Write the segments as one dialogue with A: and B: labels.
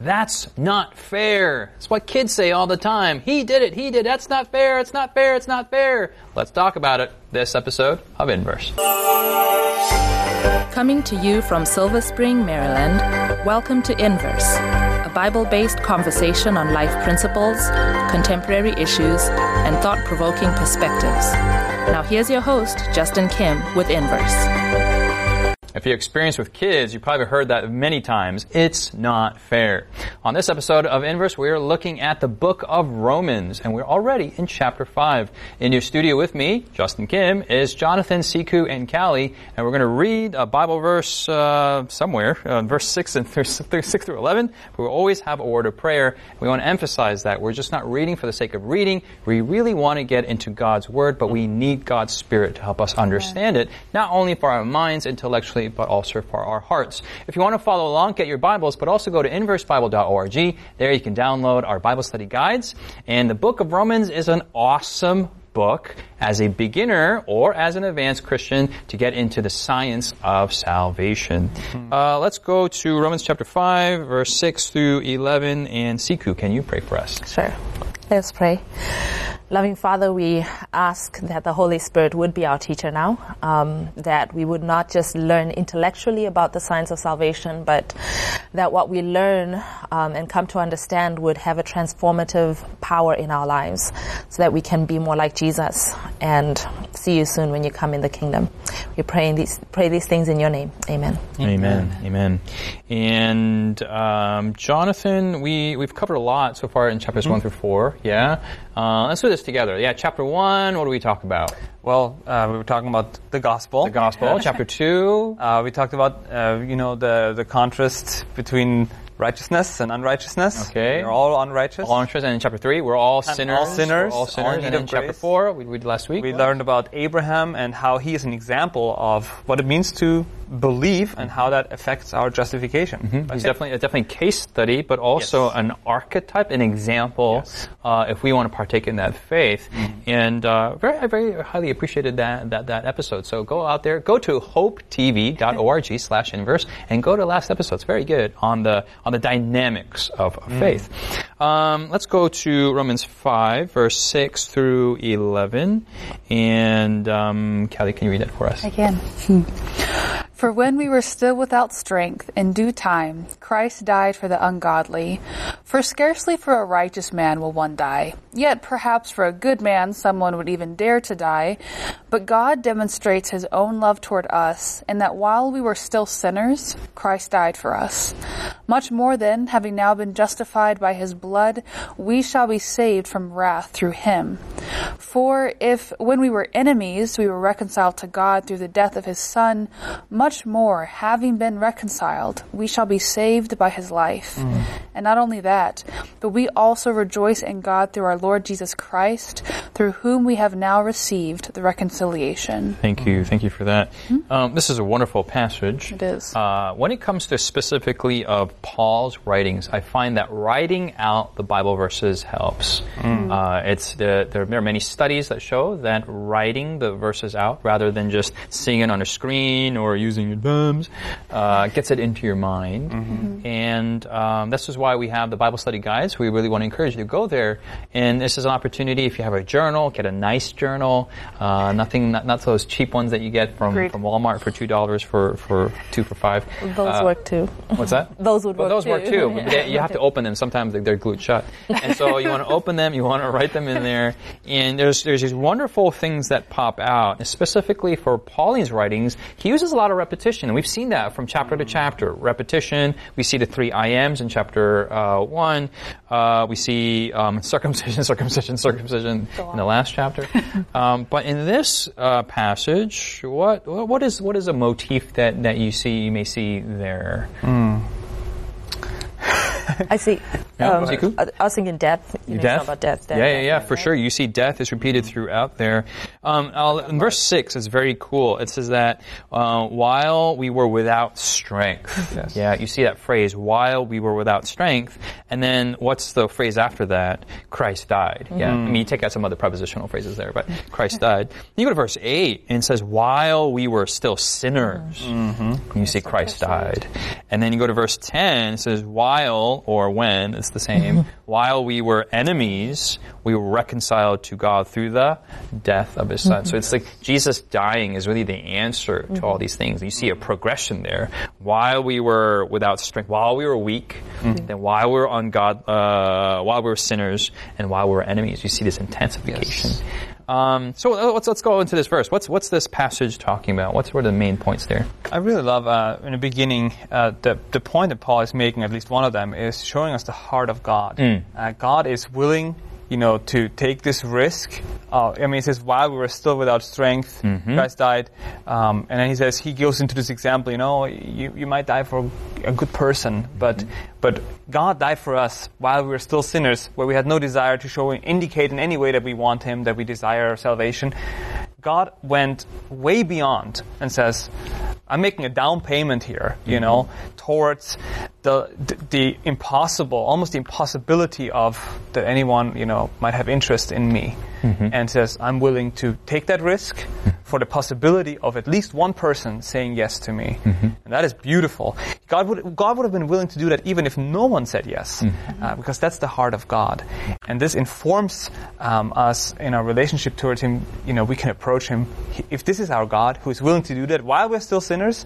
A: That's not fair. It's what kids say all the time. He did it, he did. That's not fair, it's not fair, it's not fair. Let's talk about it this episode of Inverse.
B: Coming to you from Silver Spring, Maryland, welcome to Inverse, a Bible based conversation on life principles, contemporary issues, and thought provoking perspectives. Now, here's your host, Justin Kim, with Inverse.
A: If you experience with kids, you probably heard that many times. It's not fair. On this episode of Inverse, we are looking at the book of Romans, and we're already in chapter 5. In your studio with me, Justin Kim, is Jonathan, Sikhu, and Callie, and we're going to read a Bible verse uh, somewhere, uh, verse 6 and 6 through 11. We will always have a word of prayer. We want to emphasize that. We're just not reading for the sake of reading. We really want to get into God's Word, but we need God's Spirit to help us understand it, not only for our minds intellectually, but also for our hearts. If you want to follow along, get your Bibles, but also go to inversebible.org. There you can download our Bible study guides. And the book of Romans is an awesome book as a beginner or as an advanced Christian to get into the science of salvation. Mm-hmm. Uh, let's go to Romans chapter 5, verse 6 through 11. And Sikhu, can you pray for us?
C: Sure. Let's pray. Loving Father, we ask that the Holy Spirit would be our teacher now, um, that we would not just learn intellectually about the science of salvation, but that what we learn um, and come to understand would have a transformative power in our lives so that we can be more like Jesus and see you soon when you come in the kingdom. We pray, these, pray these things in your name. Amen.
A: Amen. Amen. And um, Jonathan, we, we've covered a lot so far in chapters mm-hmm. 1 through 4. Yeah. Uh, let's do this together. Yeah, chapter one. What do we talk about?
D: Well, uh, we were talking about the gospel.
A: The gospel. chapter two.
D: Uh, we talked about uh, you know the the contrast between righteousness and unrighteousness.
A: Okay.
D: We're all unrighteous.
A: All unrighteous. And in chapter 3, we're all and sinners.
D: All sinners.
A: We're all sinners. All and in chapter 4, we did last week.
D: We what? learned about Abraham and how he is an example of what it means to believe and how that affects our justification.
A: Mm-hmm. He's definitely a definitely case study, but also yes. an archetype, an example, yes. uh, if we want to partake in that faith. Mm-hmm. And uh, very, I very highly appreciated that, that that episode. So go out there, go to hopetv.org/slash inverse, and go to last episode. It's very good on the on the dynamics of, mm. faith. Um, let's go to Romans five, verse six through eleven, and um, Callie, can you read that for us?
E: I can. For when we were still without strength, in due time, Christ died for the ungodly. For scarcely for a righteous man will one die. Yet perhaps for a good man someone would even dare to die. But God demonstrates his own love toward us, in that while we were still sinners, Christ died for us. Much more then, having now been justified by his blood, we shall be saved from wrath through him. For if, when we were enemies, we were reconciled to God through the death of his Son, much more, having been reconciled, we shall be saved by his life. Mm. And not only that, but we also rejoice in God through our Lord Jesus Christ, through whom we have now received the reconciliation.
A: Thank you. Thank you for that. Mm-hmm. Um, this is a wonderful passage.
E: It is.
A: Uh, when it comes to specifically of Paul's writings, I find that writing out the Bible verses helps. Mm. Uh, it's the, there, there, are many studies that show that writing the verses out rather than just seeing it on a screen or using your thumbs uh, gets it into your mind. Mm-hmm. And um, this is why we have the Bible study guides. We really want to encourage you to go there. And this is an opportunity if you have a journal, get a nice journal. Uh, nothing, not, not, those cheap ones that you get from, from Walmart for two dollars for for two for five.
C: Those uh, work too.
A: What's that?
C: those would
A: well,
C: work
A: those work too. They, you have to open them. Sometimes they're glued shut, and so you want to open them. You want to write them in there. And there's there's these wonderful things that pop out, specifically for Pauline's writings. He uses a lot of repetition, and we've seen that from chapter to chapter. Repetition. We see the three I ams in chapter uh, one. Uh, we see um, circumcision, circumcision, circumcision in the last chapter. um, but in this uh, passage, what what is what is a motif that, that you see you may see there? Mm.
C: I see. Yeah, um, I, I was thinking death.
A: You death?
C: About death, death.
A: Yeah, yeah, yeah, for sure. You see death is repeated throughout there. Um, in verse 6, it's very cool. It says that uh, while we were without strength. Yes. Yeah, you see that phrase, while we were without strength. And then what's the phrase after that? Christ died. Yeah, mm-hmm. I mean, you take out some other prepositional phrases there, but Christ died. You go to verse 8, and it says, while we were still sinners. Mm-hmm. You see Christ died. And then you go to verse 10, it says, while while or when, it's the same. Mm-hmm. while we were enemies, we were reconciled to God through the death of his son. Mm-hmm. So it's like Jesus dying is really the answer to all mm-hmm. these things. You see a progression there. While we were without strength, while we were weak, then while we were ungod, uh, while we were sinners, and while we were enemies, you see this intensification. Um, so let's let's go into this verse. What's what's this passage talking about? What's what are the main points there?
D: I really love uh, in the beginning uh, the the point that Paul is making. At least one of them is showing us the heart of God. Uh, God is willing, you know, to take this risk. Uh, I mean, he says while we were still without strength, Christ died, um, and then he says he goes into this example. You know, you you might die for a good person, but but God died for us while we were still sinners, where we had no desire to show indicate in any way that we want Him, that we desire salvation. God went way beyond and says, I'm making a down payment here, you know, mm-hmm. towards the, the the impossible, almost the impossibility of that anyone, you know, might have interest in me, mm-hmm. and says, I'm willing to take that risk mm-hmm. For the possibility of at least one person saying yes to me, mm-hmm. and that is beautiful. God would God would have been willing to do that even if no one said yes, mm-hmm. uh, because that's the heart of God, and this informs um, us in our relationship towards Him. You know, we can approach Him if this is our God who is willing to do that while we're still sinners.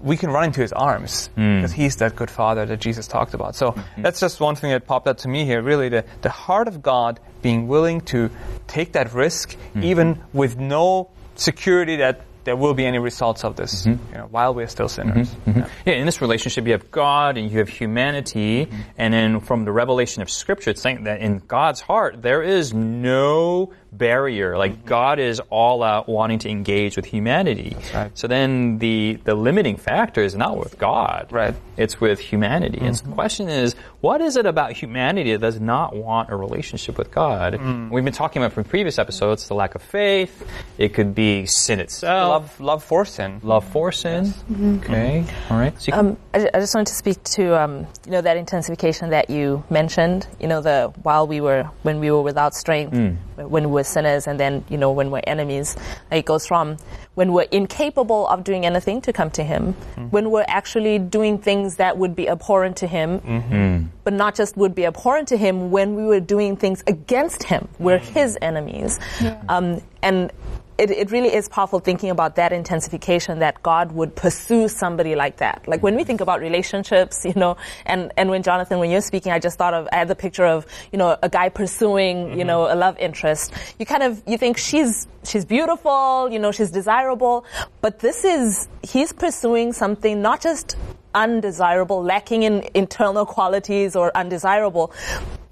D: We can run into His arms mm. because He's that good Father that Jesus talked about. So mm-hmm. that's just one thing that popped up to me here. Really, the the heart of God being willing to take that risk, even with no security that there will be any results of this, mm-hmm. you know, while we're still sinners. Mm-hmm. Mm-hmm. Yeah.
A: Yeah, in this relationship, you have God and you have humanity, and then from the revelation of Scripture, it's saying that in God's heart there is no barrier. Like mm-hmm. God is all out wanting to engage with humanity.
D: right.
A: So then the the limiting factor is not with God,
D: Right.
A: It's with humanity. And so the mm-hmm. question is, what is it about humanity that does not want a relationship with God? Mm. We've been talking about from previous episodes the lack of faith. It could be sin itself.
D: Love, love for sin.
A: Love for sin. Mm-hmm. Okay. All right. So
C: Um, I, I just wanted to speak to um, you know that intensification that you mentioned. You know the while we were when we were without strength, mm. when we were sinners, and then you know when we're enemies. It goes from when we're incapable of doing anything to come to Him, mm-hmm. when we're actually doing things that would be abhorrent to Him, mm-hmm. but not just would be abhorrent to Him. When we were doing things against Him, we're mm. His enemies, um, and it, it really is powerful thinking about that intensification that God would pursue somebody like that. Like when we think about relationships, you know, and, and when Jonathan, when you're speaking, I just thought of, I had the picture of, you know, a guy pursuing, you know, a love interest. You kind of, you think she's, she's beautiful, you know, she's desirable, but this is, he's pursuing something not just undesirable, lacking in internal qualities or undesirable,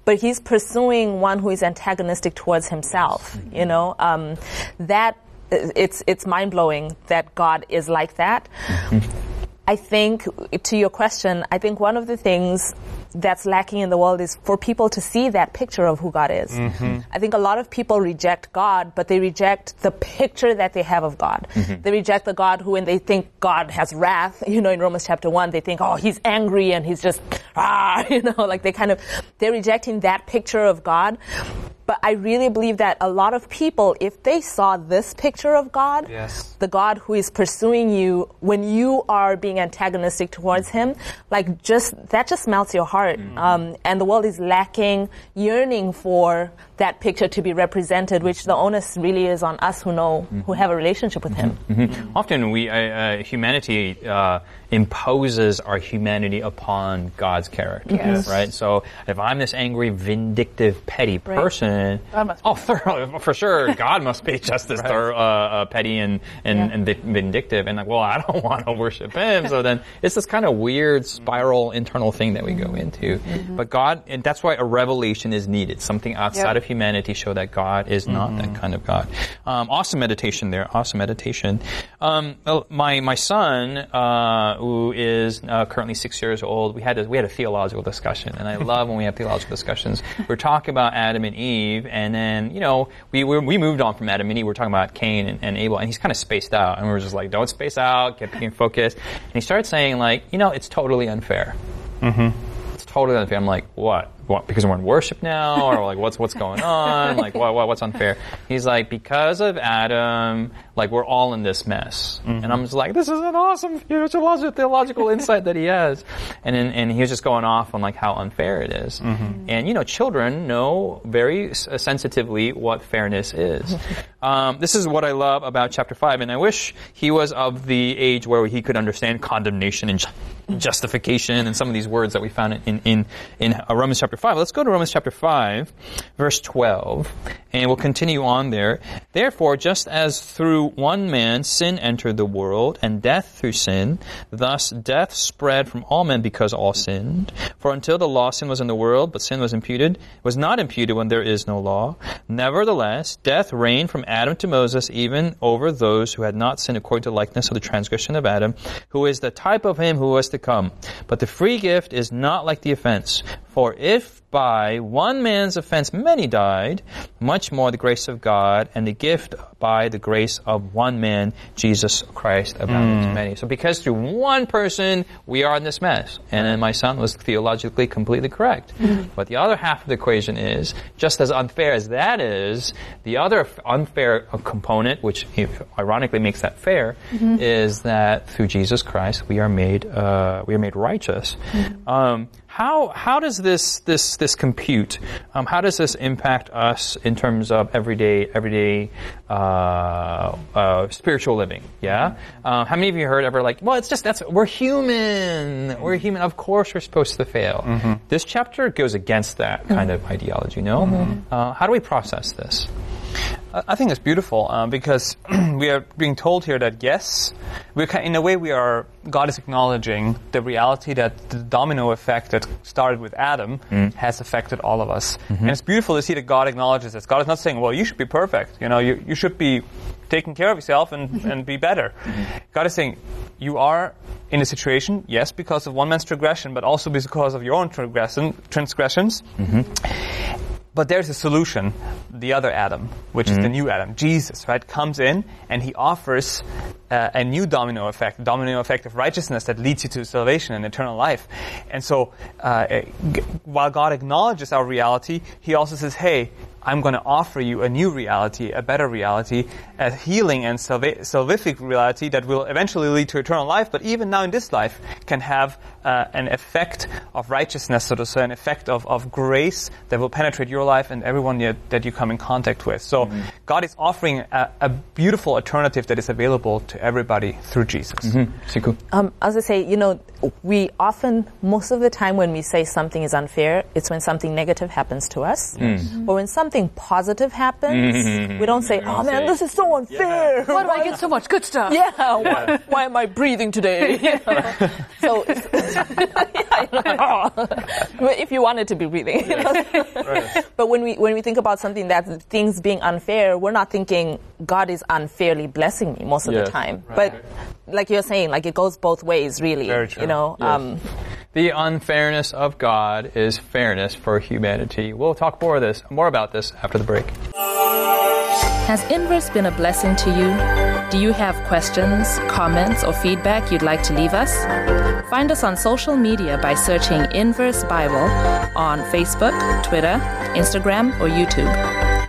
C: but he's pursuing one who is antagonistic towards himself. You know, um, that it's it's mind blowing that God is like that. I think to your question, I think one of the things that's lacking in the world is for people to see that picture of who God is. I think a lot of people reject God, but they reject the picture that they have of God. They reject the God who, when they think God has wrath, you know, in Romans chapter one, they think, oh, he's angry and he's just, ah, you know, like they kind of, they're rejecting that picture of God. But I really believe that a lot of people, if they saw this picture of God,
D: Yes.
C: the God who is pursuing you when you are being antagonistic towards Him, like just that just melts your heart. Um, and the world is lacking, yearning for that picture to be represented, which the onus really is on us who know, who have a relationship with Him.
A: Often we, uh, uh, humanity uh, imposes our humanity upon God's character,
C: Yes.
A: right? So if I'm this angry, vindictive, petty person,
E: God
A: oh, for, for sure, God must be just as thor- uh, uh, petty and and,
C: Yeah.
A: and vindictive, and like, well, I don't want to worship Him. So then it's this kind of weird spiral internal thing that we go into. But God, and that's why a revelation is needed, something outside
E: Yep.
A: of humanity, show that God is not that kind of God. Um, awesome meditation there. Awesome meditation. Um, my my son, uh, who is uh, currently six years old, we had a, we had a theological discussion, and I love when we have theological discussions. We're talking about Adam and Eve, and then you know we we, we moved on from Adam and Eve. We're talking about Cain and, and Abel, and he's kind of spaced out, and we were just like, don't space out, get being focused. And he started saying like, you know, it's totally unfair. It's totally unfair. I'm like, what? What? Because we're in worship now, or like, what's what's going on? Like, what, what what's unfair? He's like, because of Adam, like we're all in this mess. Mm-hmm. And I'm just like, this is an awesome theological, theological insight that he has. And then, and he was just going off on like how unfair it is. Mm-hmm. And you know, children know very s- uh, sensitively what fairness is. Um, this is what I love about chapter five, and I wish he was of the age where he could understand condemnation and justification and some of these words that we found in in in Romans chapter five. Let's go to Romans chapter five, verse twelve, and we'll continue on there. Therefore, just as through one man sin entered the world, and death through sin, thus death spread from all men because all sinned. For until the law, sin was in the world, but sin was imputed, was not imputed when there is no law. Nevertheless, death reigned from Adam to Moses, even over those who had not sinned according to the likeness of the transgression of Adam, who is the type of him who was to come. But the free gift is not like the offense. For if by one man's offense many died, much more the grace of God and the gift by the grace of one man, Jesus Christ, abounded to many. So because through one person we are in this mess, and then my son was theologically completely correct. But the other half of the equation is, just as unfair as that is, the other unfair uh, component, which ironically makes that fair, is that through Jesus Christ we are made uh, we are made righteous. Um, how how does this this this compute? Um, how does this impact us in terms of everyday everyday uh, uh, spiritual living? Yeah. Uh, how many of you heard ever like, well, it's just that's we're human. We're human. Of course, we're supposed to fail. This chapter goes against that kind of ideology. No. Uh, how do we process this?
D: I think it's beautiful uh, because we are being told here that yes, we can, in a way we are God is acknowledging the reality that the domino effect that started with Adam mm. has affected all of us, mm-hmm. and it's beautiful to see that God acknowledges this. God is not saying, "Well, you should be perfect," you know, you, you should be taking care of yourself and, mm-hmm. and be better. Mm-hmm. God is saying, "You are in a situation, yes, because of one man's transgression, but also because of your own transgression, transgressions." But there's a solution. The other Adam, which is the new Adam, Jesus, right, comes in and he offers uh, a new domino effect, domino effect of righteousness that leads you to salvation and eternal life. And so, uh, g- while God acknowledges our reality, he also says, hey, I'm going to offer you a new reality, a better reality, a healing and salva- salvific reality that will eventually lead to eternal life, but even now in this life can have uh, an effect of righteousness, so to say, an effect of, of grace that will penetrate your life and everyone yet, that you come in contact with. So God is offering a, a beautiful alternative that is available to everybody through Jesus.
A: Sikhu.
C: Um, as I say, you know, we often, most of the time when we say something is unfair, it's when something negative happens to us. But when something positive happens, we don't say, oh man, this is so unfair.
E: Why do I get so much good stuff?
C: Yeah, Why, why am I breathing today? You know? so, but if you wanted to be breathing, you know? but when we when we think about something that things being unfair, we're not thinking God is unfairly blessing me most of
A: Yes,
C: the time. But like you're saying, like it goes both ways, really.
D: Very true.
C: You know, um,
A: The unfairness of God is fairness for humanity. We'll talk more of this, more about this after the break.
B: Has Inverse been a blessing to you? Do you have questions, comments, or feedback you'd like to leave us? Find us on social media by searching Inverse Bible on Facebook, Twitter, Instagram, or YouTube.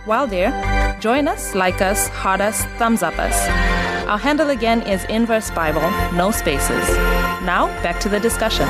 B: While there, join us, like us, heart us, thumbs up us. Our handle again is Inverse Bible, no spaces. Now, back to the discussion.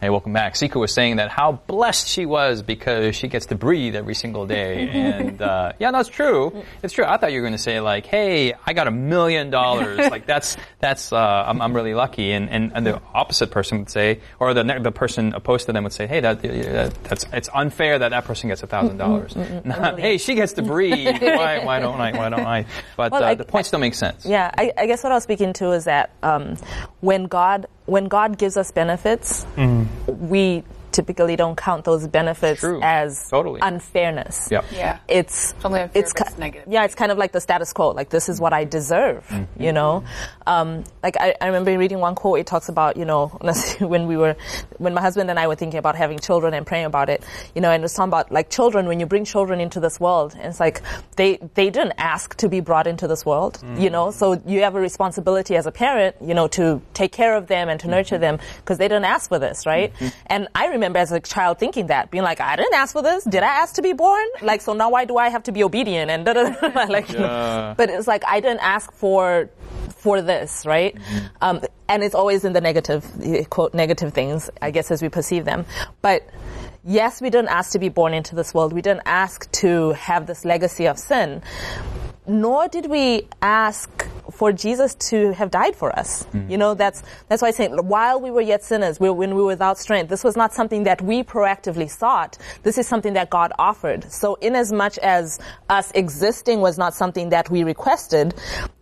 A: Hey, welcome back. Sikhu was saying that how blessed she was because she gets to breathe every single day. And, uh, yeah, no, it's true. It's true. I thought you were going to say like, hey, I got a million dollars. Like that's, that's, uh, I'm, I'm really lucky. And, and, and the opposite person would say, or the, the person opposed to them would say, hey, that, that that's, it's unfair that that person gets a thousand dollars. Not, hey, she gets to breathe. Why, why don't I, why don't I? But,
C: Well,
A: uh,
C: I-
A: the point still makes sense.
C: Yeah, I, I guess what I was speaking to is that um, when God when God gives us benefits, mm-hmm. we typically don't count those benefits
A: True.
C: as
A: Totally.
C: unfairness.
A: Yep.
E: Yeah.
C: It's
E: unfair
C: it's
E: it's
C: ki-
E: negative.
C: Yeah, it's kind of like the status quo. Like this is what I deserve.
A: Mm-hmm.
C: You know, um, like I, I remember reading one quote. It talks about you know when we were when my husband and I were thinking about having children and praying about it. You know, and it's talking about like children when you bring children into this world. And it's like they they didn't ask to be brought into this world. You know, so you have a responsibility as a parent. You know, to take care of them and to nurture them because they didn't ask for this, right? And I remember as a child thinking that, being like, I didn't ask for this. Did I ask to be born? Like, so now why do I have to be obedient? And da, da, da, like,
A: Yeah.
C: but it's like I didn't ask for for this, right? Um, and it's always in the negative eh, quote negative things, I guess, as we perceive them. But yes, we didn't ask to be born into this world. We didn't ask to have this legacy of sin. Nor did we ask for Jesus to have died for us. Mm-hmm. You know, that's that's why I say while we were yet sinners, we, when we were without strength, this was not something that we proactively sought. This is something that God offered. So, in as much as us existing was not something that we requested,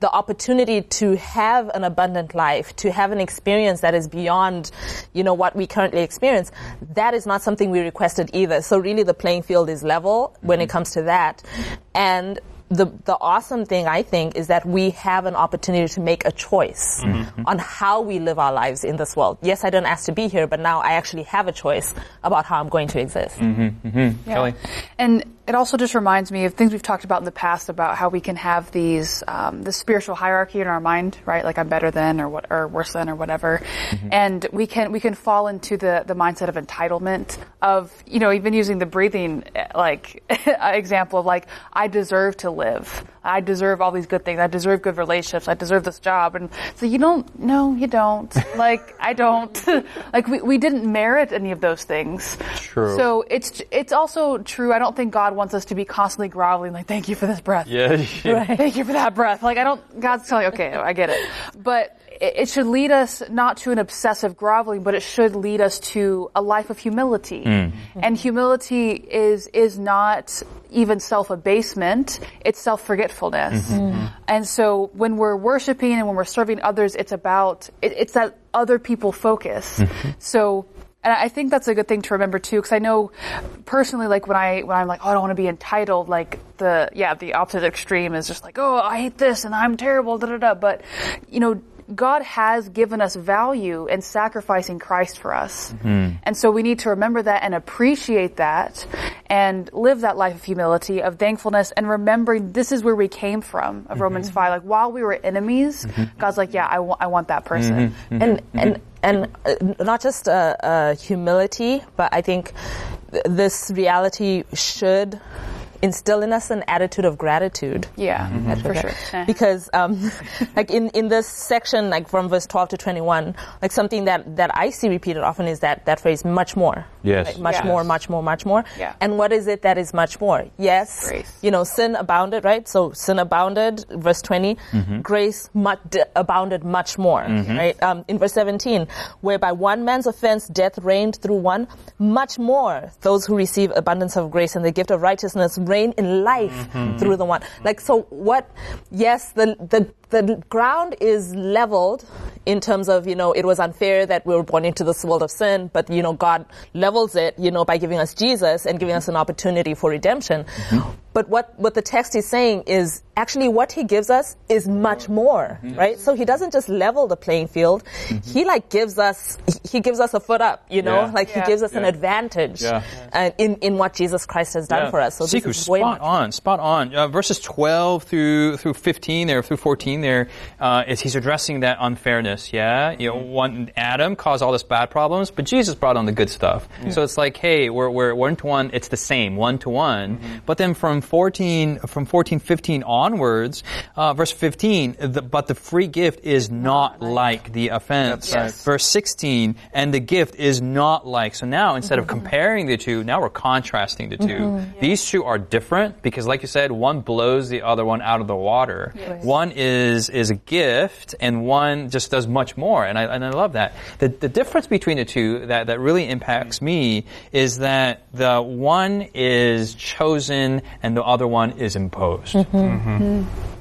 C: the opportunity to have an abundant life, to have an experience that is beyond, you know, what we currently experience, that is not something we requested either. So, really, the playing field is level when it mm-hmm. comes to that, and the the awesome thing I think is that we have an opportunity to make a choice mm-hmm. Mm-hmm. on how we live our lives in this world. Yes, I didn't ask to be here, but now I actually have a choice about how I'm going to exist. Mm-hmm.
E: Yeah.
A: Callie?
E: And it also just reminds me of things we've talked about in the past about how we can have these um, the spiritual hierarchy in our mind, right? Like I'm better than, or what, or worse than, or whatever. And we can we can fall into the the mindset of entitlement of you know even using the breathing eh, like example of like I deserve to live. I deserve all these good things. I deserve good relationships. I deserve this job. And so you don't. No, you don't. like I don't. like we we didn't merit any of those things.
A: True.
E: So it's it's also true. I don't think God wants us to be constantly groveling like, "Thank you for this breath."
A: Yeah.
E: Thank you for that breath. Like I don't. God's telling, you, okay, I get it, but it, it should lead us not to an obsessive groveling, but it should lead us to a life of humility. Hmm. And humility is is not even self abasement; it's self forgetfulness. Mm-hmm. Mm-hmm. And so when we're worshiping and when we're serving others, it's about it, it's that other people focus. Mm-hmm. So. And I think that's a good thing to remember too, because I know personally, like when I when I'm like, oh, I don't want to be entitled. Like the yeah, the opposite extreme is just like, oh, I hate this and I'm terrible, da da da. But you know, God has given us value in sacrificing Christ for us, and so we need to remember that and appreciate that, and live that life of humility, of thankfulness, and remembering this is where we came from. Of Romans five, like while we were enemies, God's like, yeah, I want I want that person.
C: and and and uh, not just uh, uh, humility, but I think th- this reality should instill in us an attitude of gratitude.
E: Yeah, for
C: Okay.
E: sure. Eh.
C: Because, um, like in, in this section, like from verse 12 to 21, like something that, that I see repeated often is that, that phrase, much more.
A: Yes.
C: Like, much
E: Yes.
C: more, much more, much more.
E: Yeah.
C: And what is it that is much more? Yes.
E: Grace.
C: You know, sin abounded, right? So sin abounded, verse 20. Grace much, d- abounded much more, right? Um, in verse 17, whereby one man's offense, death reigned through one, much more those who receive abundance of grace and the gift of righteousness reign in life mm-hmm. through the one. Like, so what, yes, the, the, the ground is leveled in terms of, you know, it was unfair that we were born into this world of sin, but, you know, God levels it, you know, by giving us Jesus and giving us an opportunity for redemption. But what, what the text is saying is actually what he gives us is much more, right? So he doesn't just level the playing field. He like gives us, he gives us a foot up, you know,
A: Yeah.
C: like
E: Yeah.
C: he gives us an advantage
A: Yeah.
C: uh, in, in what Jesus Christ has done
A: Yeah.
C: for us. So
A: Sikhu,
C: this is
A: spot on, spot on. Uh, verses 12 through through 15 there, through 14 there, uh, is he's addressing that unfairness. Yeah, you know, one Adam caused all this bad problems, but Jesus brought on the good stuff. So it's like, hey, we're we're one to one. It's the same, one to one. But then from 14 from 14, 15 onwards, uh, verse 15, the, but the free gift is not like the offense.
E: Right. Yes.
A: Verse 16, and the gift is not like. So now instead of comparing the two, now we're contrasting the 2 These two are different because, like you said, one blows the other one out of the water. One is is is a gift, and one just does much more. And I and I love that. The the difference between the two that that really impacts me is that the one is chosen and the other one is imposed. Mm-hmm. Mm-hmm.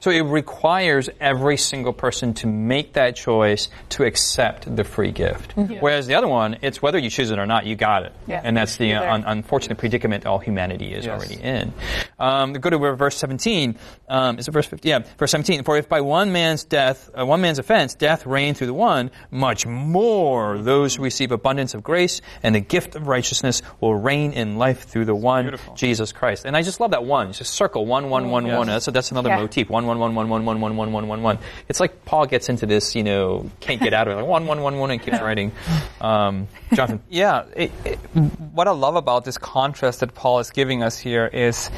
A: So it requires every single person to make that choice to accept the free gift. Whereas the other one, it's whether you choose it or not, you got it.
E: Yeah.
A: And that's the uh, un- unfortunate predicament all humanity is
D: Yes.
A: already in. Um, go to verse 17. Um, is it verse 50? Yeah, verse 17. For if by one man's death, uh, one man's offense, death reigned through the one, much more those who receive abundance of grace and the gift of righteousness will reign in life through the one,
D: Beautiful.
A: Jesus Christ. And I just love that one. Just circle one, one, one, one. That's, that's another
E: Yeah.
A: motif. One, one, one, one, one, one, one, one, one, one, one. It's like Paul gets into this, you know, can't get out of it. Like one, one, one, one, and keeps writing. Um, Jonathan.
D: Yeah, it, it, what I love about this contrast that Paul is giving us here is,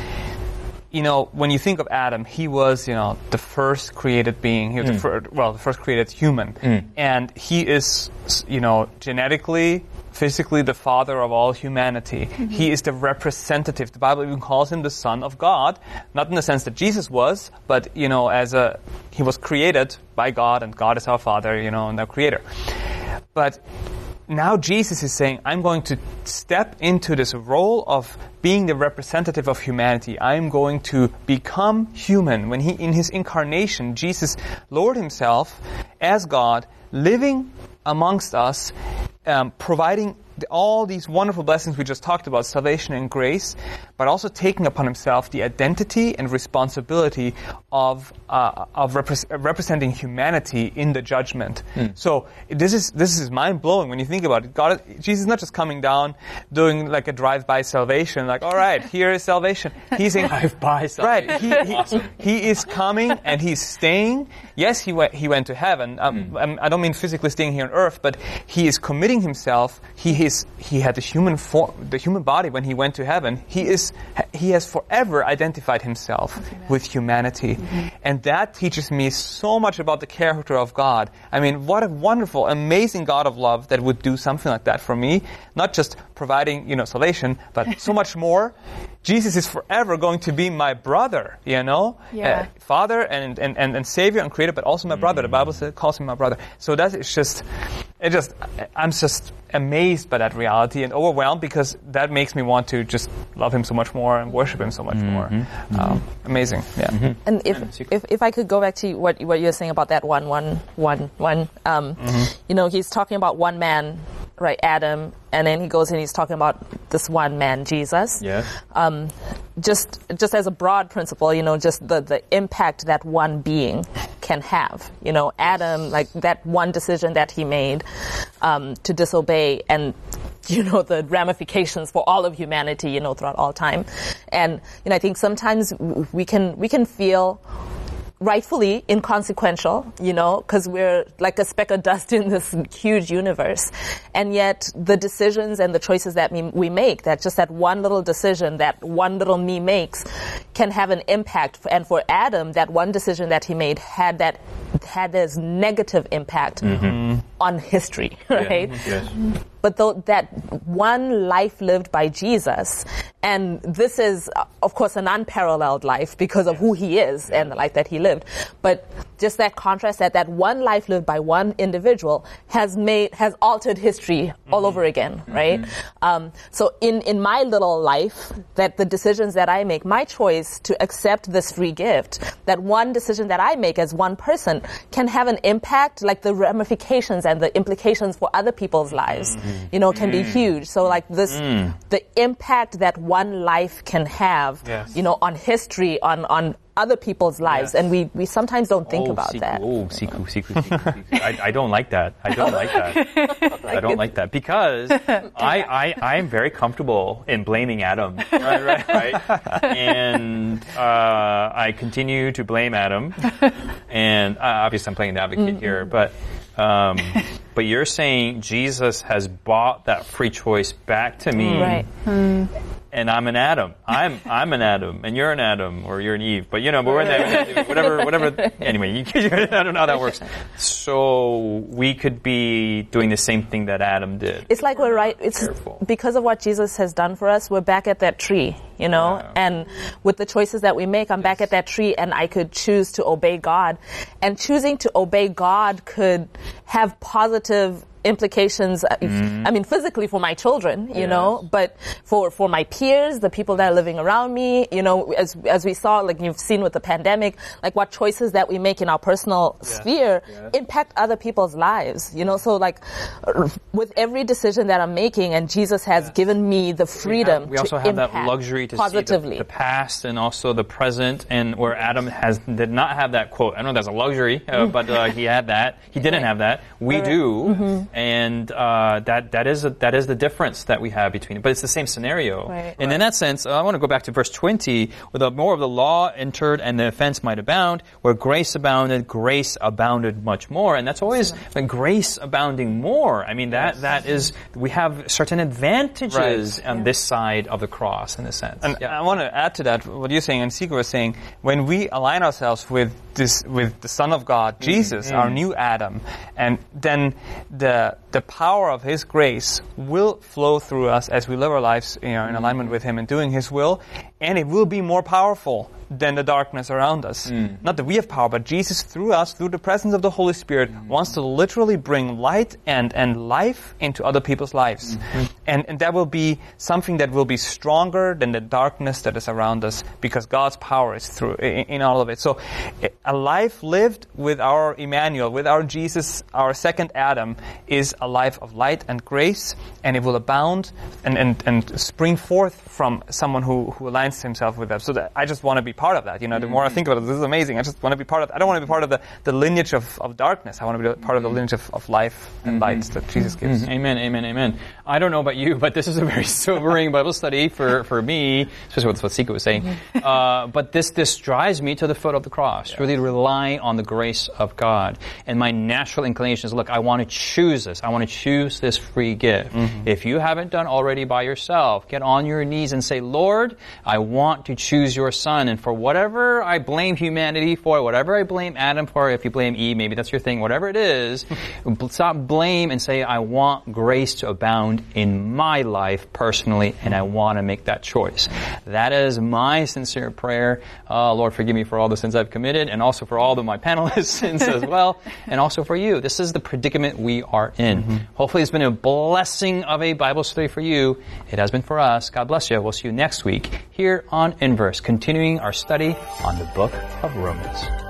D: you know, when you think of Adam, he was, you know, the first created being. He was the first, well, the first created human, and he is, you know, genetically. Physically, the father of all humanity. Mm-hmm. He is the representative. The Bible even calls him the Son of God, not in the sense that Jesus was, but you know, as a he was created by God, and God is our Father, you know, and our Creator. But now Jesus is saying, I'm going to step into this role of being the representative of humanity. I'm going to become human. When he, in his incarnation, Jesus lowered himself as God, living amongst us, um, providing all these wonderful blessings we just talked about, salvation and grace, but also taking upon himself the identity and responsibility of uh, of repres- representing humanity in the judgment. So this is this is mind blowing when you think about it. God, Jesus is not just coming down doing like a drive by salvation, like all right, here is salvation. He's in
A: Drive-by salvation.
D: Right. He, he,
A: Awesome.
D: he is coming and he's staying. Yes, he went, he went to heaven. Um, um, I don't mean physically staying here on earth, but he is committing himself. He is, he had the human form, the human body when he went to heaven. He is, he has forever identified himself with humanity. Mm-hmm. And that teaches me so much about the character of God. I mean, what a wonderful, amazing God of love that would do something like that for me. Not just providing, you know, salvation, but so much more. Jesus is forever going to be my brother, you know?
E: Yeah.
D: Uh, father and, and, and, and savior and creator, but also my brother. The Bible says, calls him my brother. So that is just, it just, I'm just amazed by that reality and overwhelmed because that makes me want to just love him so much more and worship him so much more. Um, amazing. Yeah.
C: And if, if if I could go back to what what you're saying about that one one one one, um, you know, he's talking about one man, right, Adam, and then he goes and he's talking about this one man, Jesus.
A: Yes.
C: Um, just just as a broad principle, you know, just the the impact that one being can have. You know, Adam, like that one decision that he made um, to disobey and you know the ramifications for all of humanity you know throughout all time and you know i think sometimes we can we can feel rightfully inconsequential, you know, because we're like a speck of dust in this huge universe. And yet the decisions and the choices that we, we make, that just that one little decision that one little me makes can have an impact. And for Adam, that one decision that he made had that, had this negative impact mm-hmm. on history, right?
A: Yes.
C: But though that one life lived by Jesus, and this is, of course, an unparalleled life because of who he is and the life that he lived. But just that contrast that that one life lived by one individual has made, has altered history all over again, right? Um, so in, in my little life, that the decisions that I make, my choice to accept this free gift, that one decision that I make as one person can have an impact, like the ramifications and the implications for other people's lives, you know, can be huge. So like this, the impact that one life can have,
D: Yes.
C: you know, on history, on, on other people's lives.
D: Yes.
C: And we, we sometimes don't think
A: oh,
C: about
A: siku,
C: that.
A: Oh, siku, siku, siku, siku. I, I don't like that. I don't like that. I don't like that because I, I, I am very comfortable in blaming Adam. Right, right, right. And uh, I continue to blame Adam. And uh, obviously, I'm playing the advocate here, but. Um, but you're saying Jesus has bought that free choice back to me, mm.
C: Right. Hmm.
A: And I'm an Adam. I'm I'm an Adam, and you're an Adam, or you're an Eve. But you know, but we're in that, whatever, whatever. Anyway, you, I don't know how that works. So we could be doing the same thing that Adam did.
C: It's like we're right. It's
A: Careful.
C: because of what Jesus has done for us. We're back at that tree, you know.
A: Yeah.
C: And with the choices that we make, I'm back at that tree, and I could choose to obey God. And choosing to obey God could have positive implications.
A: Mm-hmm.
C: I mean, physically for my children, you know, but for for my peers, the people that are living around me, you know, as as we saw, like you've seen with the pandemic, like what choices that we make in our personal sphere impact other people's lives, you know. So like, with every decision that I'm making, and Jesus has given me the freedom.
A: We also
C: to
A: have that luxury to
C: positively.
A: see the, the past and also the present, and where Adam has did not have that quote. I know that's a luxury, uh, but uh, he had that. He didn't have that. We
C: Right.
A: do, and uh, that that is a, that is the difference that we have between. it. But it's the same scenario.
C: Right.
A: And in that sense, uh, I want to go back to verse twenty, where the more of the law entered and the offense might abound, where grace abounded, grace abounded much more, and that's always when grace abounding more. I mean that that is we have certain advantages on this side of the cross in a sense.
D: And
A: Yeah.
D: I want to add to that what you're saying and Sikhu was saying. When we align ourselves with this, with the Son of God,
A: Mm-hmm.
D: Jesus, our new Adam, and then the the power of His grace will flow through us as we live our lives, you know, in alignment mm. with Him and doing His will, and it will be more powerful than the darkness around us.
A: Mm.
D: Not that we have power, but Jesus through us, through the presence of the Holy Spirit,
A: Mm.
D: wants to literally bring light and and life into other people's lives,
A: Mm-hmm.
D: and and that will be something that will be stronger than the darkness that is around us because God's power is through in, in all of it. So, a life lived with our Emmanuel, with our Jesus, our second Adam, is a life of light and grace, and it will abound and and, and spring forth from someone who who aligns himself with that. So that I just want to be part of that. You know, the more I think mm-hmm. about it, this is amazing. I just want to be part of. I don't want to be part of the, the lineage of, of darkness. I want to be part of the mm-hmm. lineage of, of life and mm-hmm. light that Jesus gives.
A: Amen, amen, amen. I don't know about you, but this is a very sobering Bible study for, for me, especially with what Sikhu was saying. Uh, but this, this drives me to the foot of the cross, really rely on the grace of God. And my natural inclination is, look, I want to choose this. I want to choose this free gift. If you haven't done already by yourself, get on your knees and say, Lord, I want to choose your son. And for whatever I blame humanity for, whatever I blame Adam for, if you blame Eve, maybe that's your thing, whatever it is, stop blame and say, I want grace to abound in my life personally, and I want to make that choice. That is my sincere prayer. Uh, Lord, forgive me for all the sins I've committed, and also for all of my panelists' sins as well, and also for you. This is the predicament we are in. Hopefully, it's been a blessing of a Bible study for you. It has been for us. God bless you. We'll see you next week here on Inverse, continuing our study on the book of Romans.